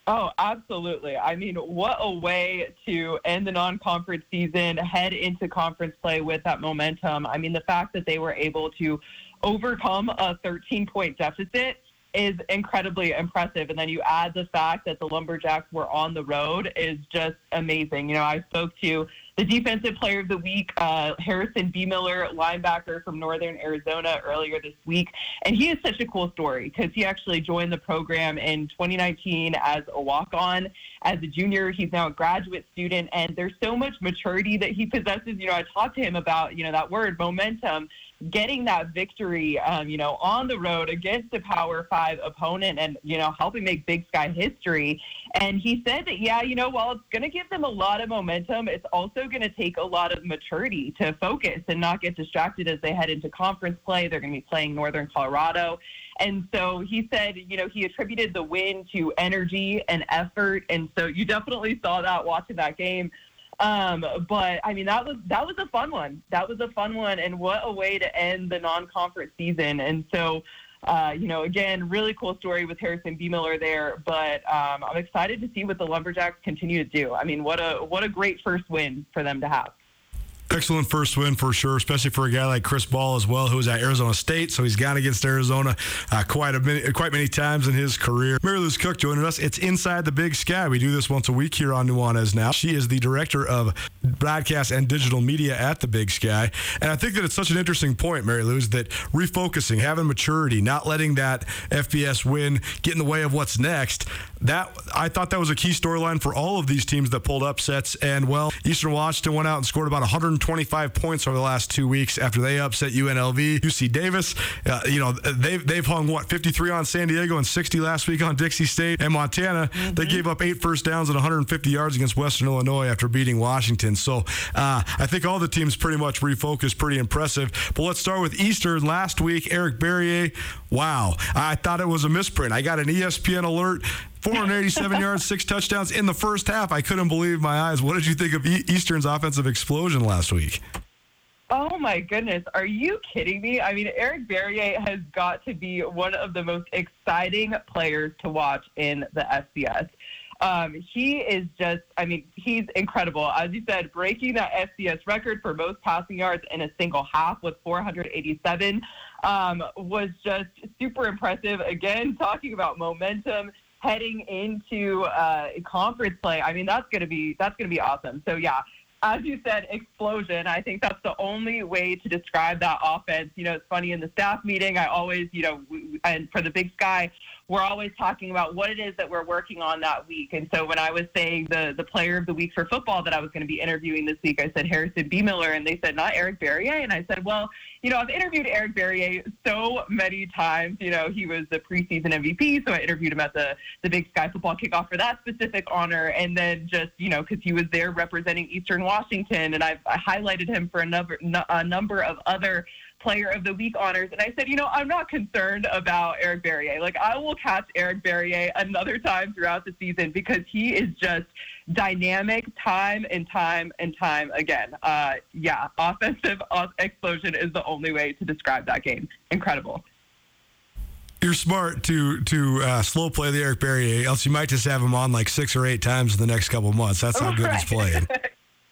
Oh, absolutely. I mean, what a way to end the non conference season, head into conference play with that momentum. I mean, the fact that they were able to overcome a 13 point deficit is incredibly impressive. And then you add the fact that the Lumberjacks were on the road is just amazing. You know, I spoke to the defensive player of the week, uh, Harrison Beemiller, linebacker from Northern Arizona, earlier this week. And he is such a cool story because he actually joined the program in 2019 as a walk on. As a junior, he's now a graduate student, and there's so much maturity that he possesses. You know, I talked to him about, you know, that word, momentum getting that victory, um, you know, on the road against a Power Five opponent, and you know, helping make Big Sky history. And he said that, yeah, you know, while it's going to give them a lot of momentum, it's also going to take a lot of maturity to focus and not get distracted as they head into conference play. They're going to be playing Northern Colorado. And so he said, you know, he attributed the win to energy and effort. And so you definitely saw that watching that game. Um, but I mean, that was that was a fun one. That was a fun one, and what a way to end the non-conference season. And so, uh, you know, again, really cool story with Harrison Beemiller there. But um, I'm excited to see what the Lumberjacks continue to do. I mean, what a what a great first win for them to have. Excellent first win for sure, especially for a guy like Chris Ball as well, who was at Arizona State. So he's gone against Arizona uh, quite a many, quite many times in his career. Mariluz Cook joining us. It's Inside the Big Sky. We do this once a week here on Nuanez now. She is the director of broadcast and digital media at the Big Sky. And I think that it's such an interesting point, Mariluz, that refocusing, having maturity, not letting that FBS win get in the way of what's next. That I thought that was a key storyline for all of these teams that pulled upsets. And well, Eastern Washington went out and scored about 125 points over the last two weeks after they upset UNLV. UC Davis, uh, you know, they've they've hung what 53 on San Diego and 60 last week on Dixie State and Montana. Mm-hmm. They gave up eight first downs and 150 yards against Western Illinois after beating Washington. So uh, I think all the teams pretty much refocused, pretty impressive. But let's start with Eastern. Last week, Eric Barriere. Wow, I thought it was a misprint. I got an ESPN alert 487 yards, six touchdowns in the first half. I couldn't believe my eyes. What did you think of Eastern's offensive explosion last week? Oh my goodness, are you kidding me? I mean, Eric Barriere has got to be one of the most exciting players to watch in the FCS. Um, he is just, I mean, he's incredible. As you said, breaking that FCS record for most passing yards in a single half with 487 um, was just super impressive. Again, talking about momentum heading into uh, conference play. I mean, that's gonna be that's gonna be awesome. So yeah, as you said, explosion. I think that's the only way to describe that offense. You know, it's funny in the staff meeting. I always, you know, and for the Big Sky, we're always talking about what it is that we're working on that week. And so when I was saying the the player of the week for football that I was going to be interviewing this week, I said Harrison Beemiller, and they said not Eric Barriere. And I said, well, you know, I've interviewed Eric Barriere so many times. You know, he was the preseason MVP, so I interviewed him at the the Big Sky football kickoff for that specific honor, and then just you know because he was there representing Eastern Washington, and I've I highlighted him for a number a number of other Player of the Week honors. And I said, you know, I'm not concerned about Eric Barriere. Like, I will catch Eric Barriere another time throughout the season because he is just dynamic time and time and time again. Uh, yeah, offensive explosion is the only way to describe that game. Incredible you're smart to to uh, slow play the Eric Barriere, else you might just have him on like six or eight times in the next couple months. That's how good he's playing.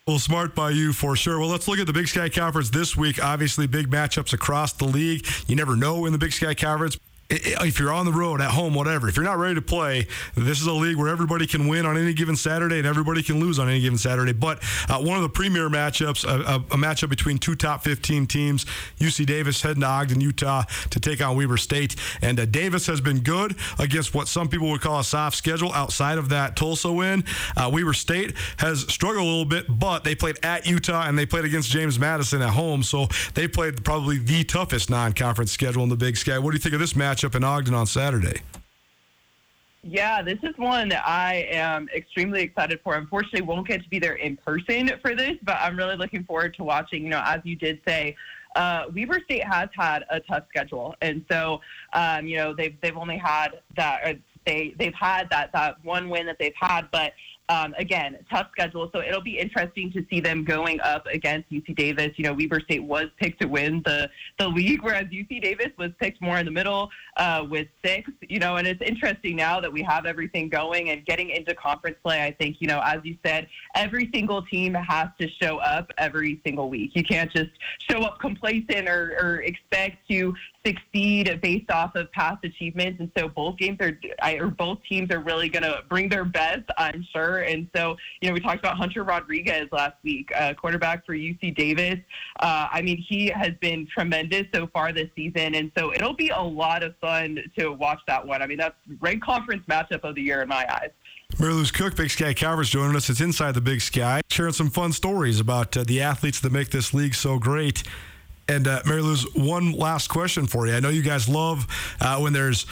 Well, smart by you for sure. Well, let's look at the Big Sky Conference this week. Obviously, big matchups across the league. You never know in the Big Sky Conference if you're on the road, at home, whatever, if you're not ready to play, this is a league where everybody can win on any given Saturday and everybody can lose on any given Saturday. But uh, one of the premier matchups, a, a, matchup between two top 15 teams, UC Davis heading to Ogden, Utah to take on Weber State. And uh, Davis has been good against what some people would call a soft schedule outside of that Tulsa win. Uh, Weber State has struggled a little bit, but they played at Utah and they played against James Madison at home. So they played probably the toughest non conference schedule in the Big Sky. What do you think of this matchup? Matchup in Ogden on Saturday. Yeah, this is one that I am extremely excited for. Unfortunately, won't get to be there in person for this, but I'm really looking forward to watching. You know, as you did say, uh, Weber State has had a tough schedule, and so um, you know they've they've only had that. They they've had that that one win that they've had, but um, again, tough schedule, so it'll be interesting to see them going up against UC Davis. You know, Weber State was picked to win the the league, whereas UC Davis was picked more in the middle uh, with six. You know, and it's interesting now that we have everything going and getting into conference play. I think you know, as you said, every single team has to show up every single week. You can't just show up complacent or, or expect to succeed based off of past achievements. And so both games are, or both teams are really going to bring their best, I'm sure. And so, you know, we talked about Hunter Rodriguez last week, uh, quarterback for UC Davis. Uh, I mean, he has been tremendous so far this season. And so it'll be a lot of fun to watch that one. I mean, that's ranked conference matchup of the year in my eyes. Mariluz Cook, Big Sky Conference, joining us. It's Inside the Big Sky, sharing some fun stories about uh, the athletes that make this league so great. And uh, Mariluz, one last question for you. I know you guys love uh, when there's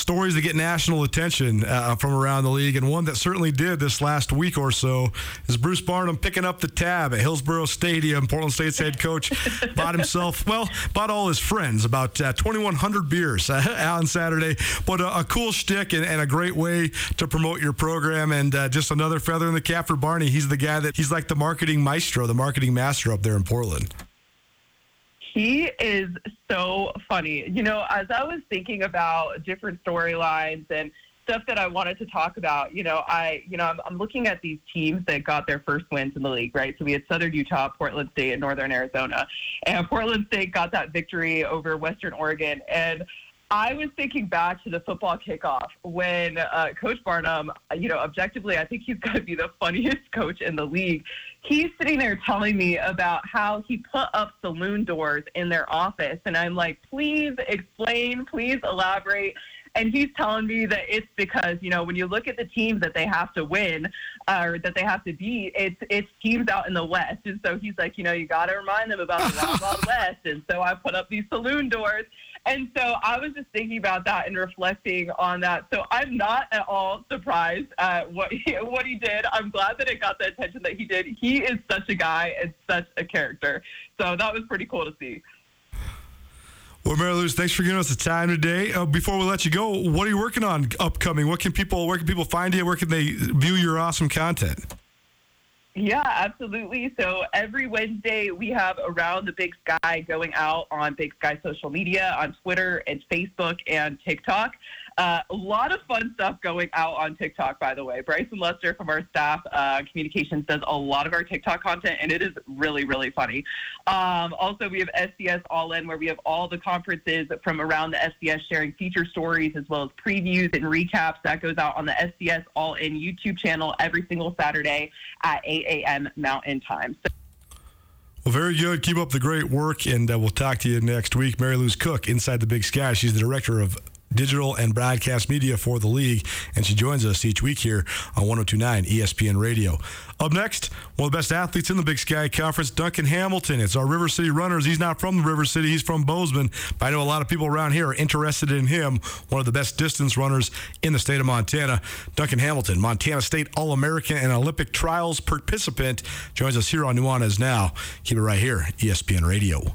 stories that get national attention uh, from around the league, and one that certainly did this last week or so is Bruce Barnum picking up the tab at Hillsboro Stadium. Portland State's head coach bought himself, well, bought all his friends about uh, 2,100 beers uh, on Saturday. But a, a cool shtick and, and, a great way to promote your program, and uh, just another feather in the cap for Barney. He's the guy that he's like the marketing maestro, the marketing master up there in Portland. He is so funny. You know, as I was thinking about different storylines and stuff that I wanted to talk about, you know, I, you know, I'm, I'm, looking at these teams that got their first wins in the league, right? So we had Southern Utah, Portland State, and Northern Arizona, and Portland State got that victory over Western Oregon, and I was thinking back to the football kickoff when uh, Coach Barnum, you know, objectively, I think he's going to be the funniest coach in the league. He's sitting there telling me about how he put up saloon doors in their office. And I'm like, please explain, please elaborate. And he's telling me that it's because, you know, when you look at the teams that they have to win uh, or that they have to beat, it's it's teams out in the West. And so he's like, you know, you got to remind them about the Wild Wild West. And so I put up these saloon doors. And so I was just thinking about that and reflecting on that. So I'm not at all surprised at what he, what he did. I'm glad that it got the attention that he did. He is such a guy and such a character. So that was pretty cool to see. Well, Mariluz, thanks for giving us the time today. Uh, before we let you go, what are you working on upcoming? What can people, where can people find you? Where can they view your awesome content? Yeah, absolutely. So every Wednesday we have Around the Big Sky going out on Big Sky social media, on Twitter and Facebook and TikTok. Uh, a lot of fun stuff going out on TikTok, by the way. Bryson Lester from our staff uh, communications does a lot of our TikTok content, and it is really, really funny. Um, also, we have SDS All In, where we have all the conferences from around the SDS sharing feature stories as well as previews and recaps. That goes out on the SDS All In YouTube channel every single Saturday at 8 a.m. Mountain Time. So- well, very good. Keep up the great work, and uh, we'll talk to you next week. Mariluz Cook, Inside the Big Sky. She's the director of digital and broadcast media for the league, and she joins us each week here on 1029 ESPN Radio. Up next, one of the best athletes in the Big Sky Conference, Duncan Hamilton. It's our River City Runners. He's not from the River City, he's from Bozeman, but I know a lot of people around here are interested in him, one of the best distance runners in the state of Montana. Duncan Hamilton, Montana State All American and Olympic Trials participant, joins us here on Nuanez Now. Keep it right here, ESPN Radio.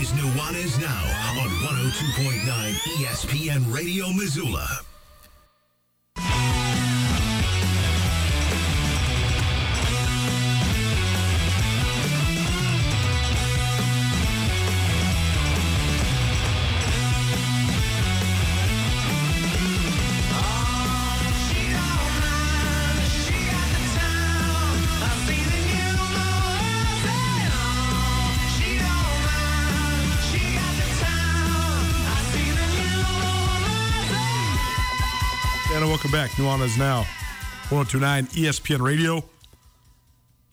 Is Nuanez Now on 102.9 ESPN Radio Missoula. Back. Nuanez Now, 1029 ESPN Radio,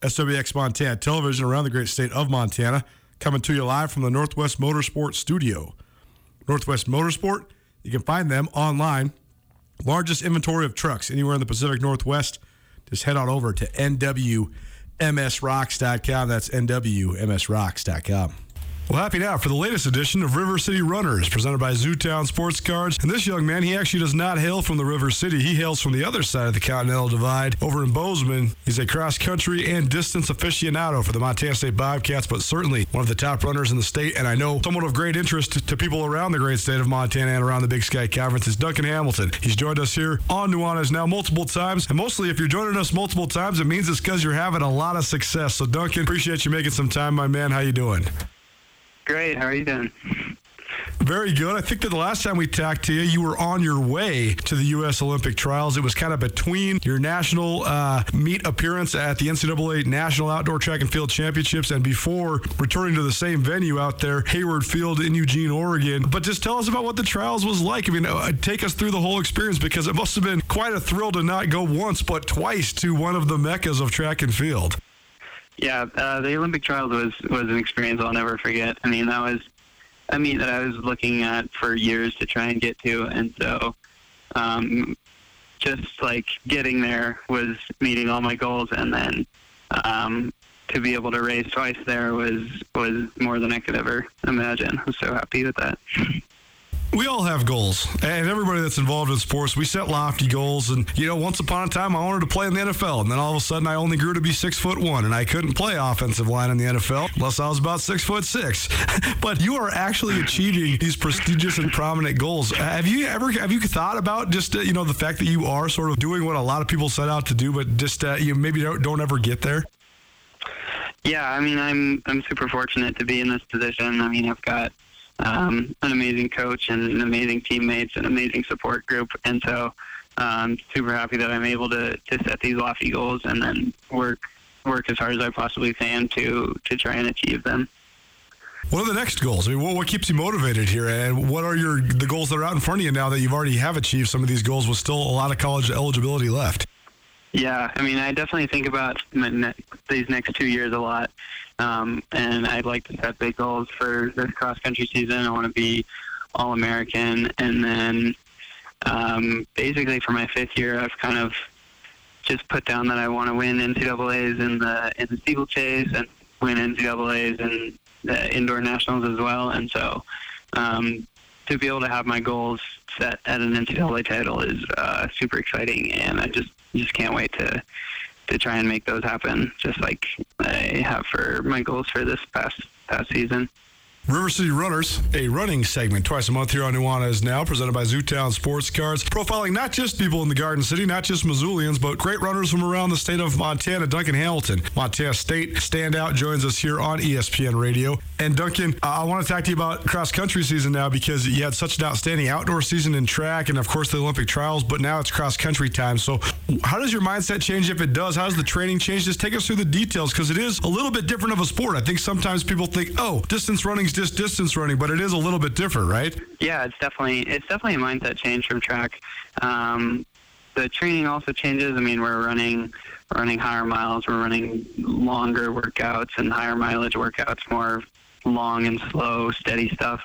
SWX Montana Television around the great state of Montana, coming to you live from the Northwest Motorsport Studio. Northwest Motorsport, you can find them online. Largest inventory of trucks anywhere in the Pacific Northwest. Just head on over to nwmsrocks.com. That's nwmsrocks.com. Well, happy now for the latest edition of River City Runners, presented by Zootown Sports Cards. And this young man, he actually does not hail from the River City. He hails from the other side of the Continental Divide over in Bozeman. He's a cross country and distance aficionado for the Montana State Bobcats, but certainly one of the top runners in the state. And I know somewhat of great interest to people around the great state of Montana and around the Big Sky Conference is Duncan Hamilton. He's joined us here on Nuanez now multiple times. And mostly, if you're joining us multiple times, it means it's because you're having a lot of success. So, Duncan, appreciate you making some time, my man. How you doing? Great. How are you doing? Very good. I think that the last time we talked to you, you were on your way to the U.S. Olympic trials. It was kind of between your national uh, meet appearance at the NCAA National Outdoor Track and Field Championships and before returning to the same venue out there, Hayward Field in Eugene, Oregon. But just tell us about what the trials was like. I mean, uh, take us through the whole experience because it must have been quite a thrill to not go once but twice to one of the meccas of track and field. Yeah, uh, the Olympic trials was was an experience I'll never forget. I mean, that was a meet that I was looking at for years to try and get to, and so um, just like getting there was meeting all my goals, and then um, to be able to race twice there was was more than I could ever imagine. I'm so happy with that. We all have goals, and everybody that's involved in sports, we set lofty goals. And you know, once upon a time, I wanted to play in the NFL, and then all of a sudden, I only grew to be six foot one, and I couldn't play offensive line in the NFL unless I was about six foot six. but you are actually achieving these prestigious and prominent goals. Have you ever have you thought about just uh, you know the fact that you are sort of doing what a lot of people set out to do, but just uh, you maybe don't, don't ever get there? Yeah, I mean, I'm I'm super fortunate to be in this position. I mean, I've got um, an amazing coach and an amazing teammates and amazing support group. And so I'm um, super happy that I'm able to, to set these lofty goals and then work work as hard as I possibly can to to try and achieve them. What are the next goals? I mean, what, what keeps you motivated here, and what are your the goals that are out in front of you now that you've already have achieved some of these goals with still a lot of college eligibility left? Yeah, I mean, I definitely think about ne- these next two years a lot. Um, and I'd like to set big goals for this cross country season. I want to be All American, and then um, basically for my fifth year, I've kind of just put down that I want to win NCAA's in the in the steeplechase and win NCAA's and the indoor nationals as well. And so um, to be able to have my goals set at an NCAA title is uh, super exciting, and I just just can't wait to to try and make those happen, just like I have for my goals for this past past season. River City Runners, a running segment twice a month here on Nuanez Now, presented by Zootown Sports Cards, profiling not just people in the Garden City, not just Missoulians, but great runners from around the state of Montana. Duncan Hamilton, Montana State standout, joins us here on ESPN Radio. And Duncan, I want to talk to you about cross country season now because you had such an outstanding outdoor season in track and, of course, the Olympic trials, but now it's cross country time. So, how does your mindset change if it does? How does the training change? Just take us through the details because it is a little bit different of a sport. I think sometimes people think, oh, distance running's just distance running, but it is a little bit different, right? Yeah, it's definitely it's definitely a mindset change from track. Um, the training also changes. I mean, we're running we're running higher miles, we're running longer workouts and higher mileage workouts, more long and slow, steady stuff.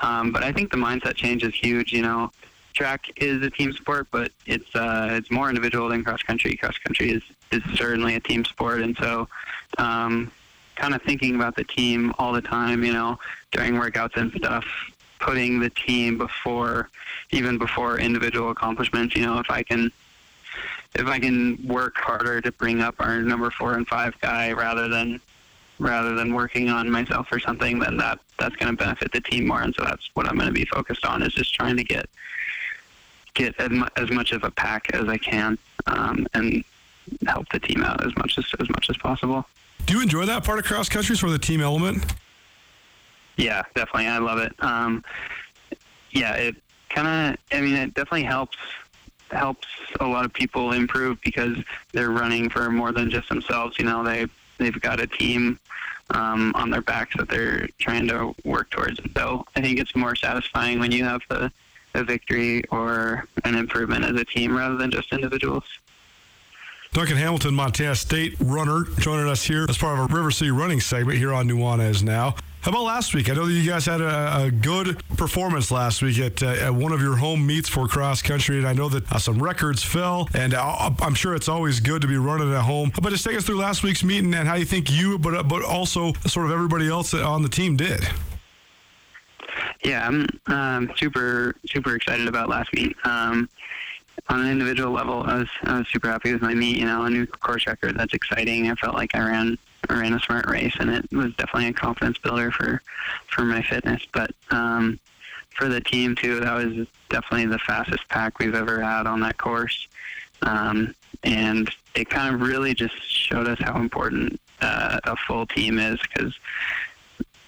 Um, but I think the mindset change is huge. You know, track is a team sport, but it's uh, it's more individual than cross country. Cross country is is certainly a team sport, and so. Um, kind of thinking about the team all the time, you know, during workouts and stuff, putting the team before, even before individual accomplishments. You know, if I can, if I can work harder to bring up our number four and five guy rather than, rather than working on myself or something, then that that's going to benefit the team more. And so that's what I'm going to be focused on is just trying to get get as, as much of a pack as I can um, and help the team out as much as as much as possible. Do you enjoy that part of cross country, sort of the team element? Yeah, definitely. I love it. Um, yeah, it kind of. I mean, it definitely helps helps a lot of people improve because they're running for more than just themselves. You know, they they've got a team um, on their backs that they're trying to work towards. So I think it's more satisfying when you have the a victory or an improvement as a team rather than just individuals. Duncan Hamilton, Montana State runner, joining us here as part of our River City running segment here on Nuanez Now. How about last week? I know that you guys had a, a good performance last week at, uh, at one of your home meets for cross country, and I know that uh, some records fell, and uh, I'm sure it's always good to be running at home. But just take us through last week's meeting and how you think you, but but also sort of everybody else on the team did. Yeah, I'm um, super super excited about last meet. Um, on an individual level, I was I was super happy with my meet. You know, a new course record. That's exciting. I felt like I ran I ran a smart race, and it was definitely a confidence builder for for my fitness. But um, for the team too, that was definitely the fastest pack we've ever had on that course, um, and it kind of really just showed us how important uh, a full team is because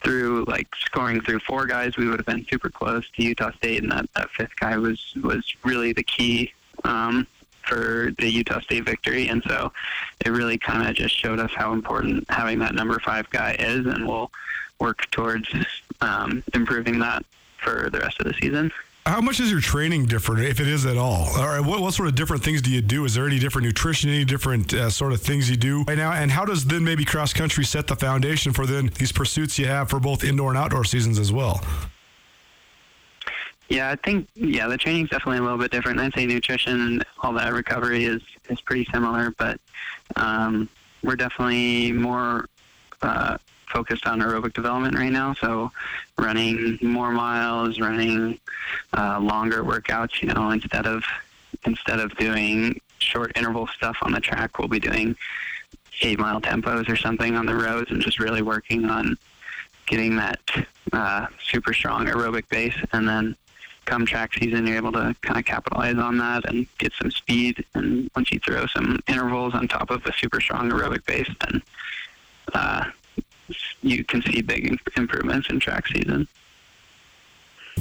through like scoring through four guys, we would have been super close to Utah State, and that, that fifth guy was was really the key um, for the Utah State victory. And so it really kind of just showed us how important having that number five guy is, and we'll work towards um, improving that for the rest of the season. How much is your training different, if it is at all? All right, what, what sort of different things do you do? Is there any different nutrition, any different uh, sort of things you do right now? And how does then maybe cross country set the foundation for then these pursuits you have for both indoor and outdoor seasons as well? Yeah, I think yeah, the training's definitely a little bit different. I'd say nutrition and all that recovery is is pretty similar, but um, we're definitely more uh, focused on aerobic development right now. So running more miles, running uh, longer workouts. You know, instead of instead of doing short interval stuff on the track, we'll be doing eight mile tempos or something on the roads, and just really working on getting that uh, super strong aerobic base, and then come track season, you're able to kind of capitalize on that and get some speed. And once you throw some intervals on top of a super strong aerobic base, then uh, you can see big improvements in track season.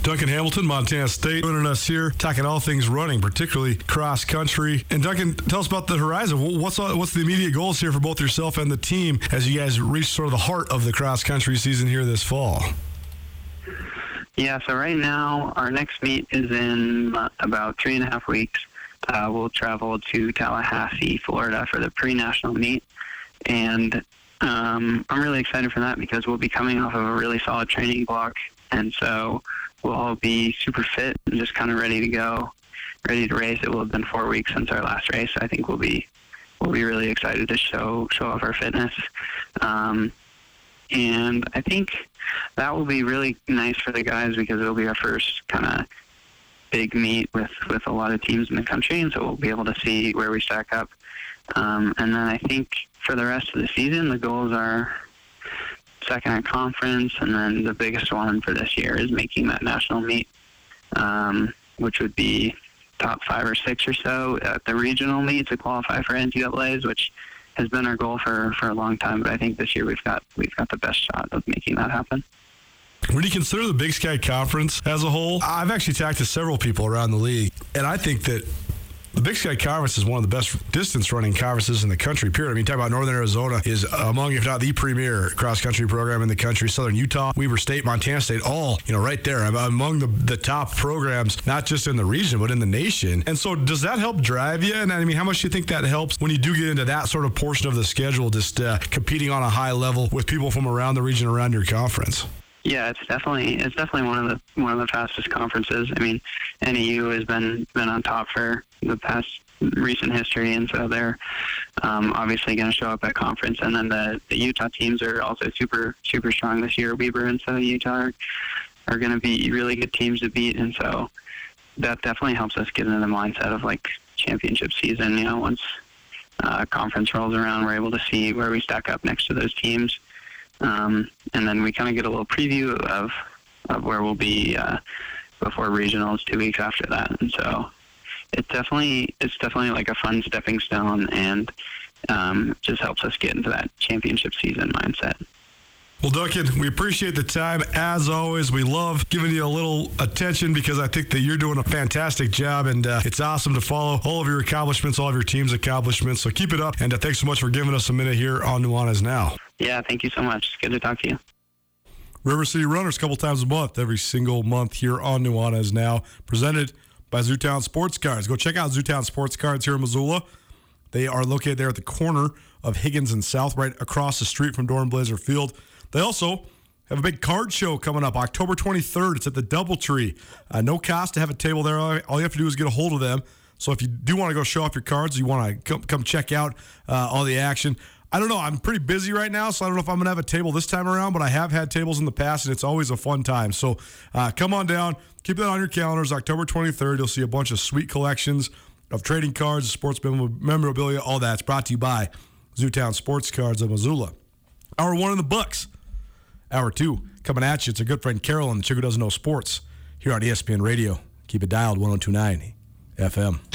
Duncan Hamilton, Montana State, joining us here, talking all things running, particularly cross country. And Duncan, tell us about the horizon. What's what's the immediate goals here for both yourself and the team as you guys reach sort of the heart of the cross country season here this fall? Yeah, so right now our next meet is in about three and a half weeks. Uh, we'll travel to Tallahassee, Florida for the pre-national meet, and um, I'm really excited for that because we'll be coming off of a really solid training block, and so we'll all be super fit and just kind of ready to go. ready to race. It will have been four weeks since our last race. So I think we'll be we'll be really excited to show show off our fitness. Um, and I think that will be really nice for the guys because it'll be our first kind of big meet with with a lot of teams in the country, and so we'll be able to see where we stack up. Um, and then I think for the rest of the season, the goals are second at conference, and then the biggest one for this year is making that national meet, um, which would be top five or six or so at the regional meet to qualify for NCAA's, which has been our goal for, for a long time. But I think this year we've got we've got the best shot of making that happen. When you consider the Big Sky Conference as a whole, I've actually talked to several people around the league, and I think that the Big Sky Conference is one of the best distance running conferences in the country, period. I mean, talk about Northern Arizona is among, if not the premier cross country program in the country. Southern Utah, Weber State, Montana State, all, you know, right there among the, the top programs, not just in the region, but in the nation. And so does that help drive you? And I mean, how much do you think that helps when you do get into that sort of portion of the schedule, just uh, competing on a high level with people from around the region, around your conference? Yeah, it's definitely it's definitely one of the one of the fastest conferences. I mean, NAU has been been on top for the past recent history, and so they're um, obviously going to show up at conference. And then the, the Utah teams are also super super strong this year. Weber and Southern Utah are, are going to be really good teams to beat, and so that definitely helps us get into the mindset of like championship season. You know, once uh, conference rolls around, we're able to see where we stack up next to those teams um, and then we kind of get a little preview of, of where we'll be uh, before regionals two weeks after that. And so it's definitely it's definitely like a fun stepping stone, and um, just helps us get into that championship season mindset. Well, Duncan, we appreciate the time as always. We love giving you a little attention because I think that you're doing a fantastic job, and uh, it's awesome to follow all of your accomplishments, all of your team's accomplishments. So keep it up, and uh, thanks so much for giving us a minute here on Nuanez Now. Yeah, thank you so much. Good to talk to you. River City Runners, a couple times a month, every single month here on Nuanez Now, presented by Zootown Sports Cards. Go check out Zootown Sports Cards here in Missoula. They are located there at the corner of Higgins and South, right across the street from Dornblaser Field. They also have a big card show coming up October 23rd. It's at the Doubletree. Uh, no cost to have a table there. All you have to do is get a hold of them. So if you do want to go show off your cards, you want to come, come check out uh, all the action. I don't know. I'm pretty busy right now, so I don't know if I'm going to have a table this time around, but I have had tables in the past, and it's always a fun time. So uh, come on down. Keep that on your calendars. October 23rd, you'll see a bunch of sweet collections of trading cards, sports memorabilia, all that. It's brought to you by Zootown Sports Cards of Missoula. Hour one in the books. Hour two coming at you. It's a good friend Carolyn, the chick who doesn't know sports, here on ESPN Radio. Keep it dialed 1029 FM.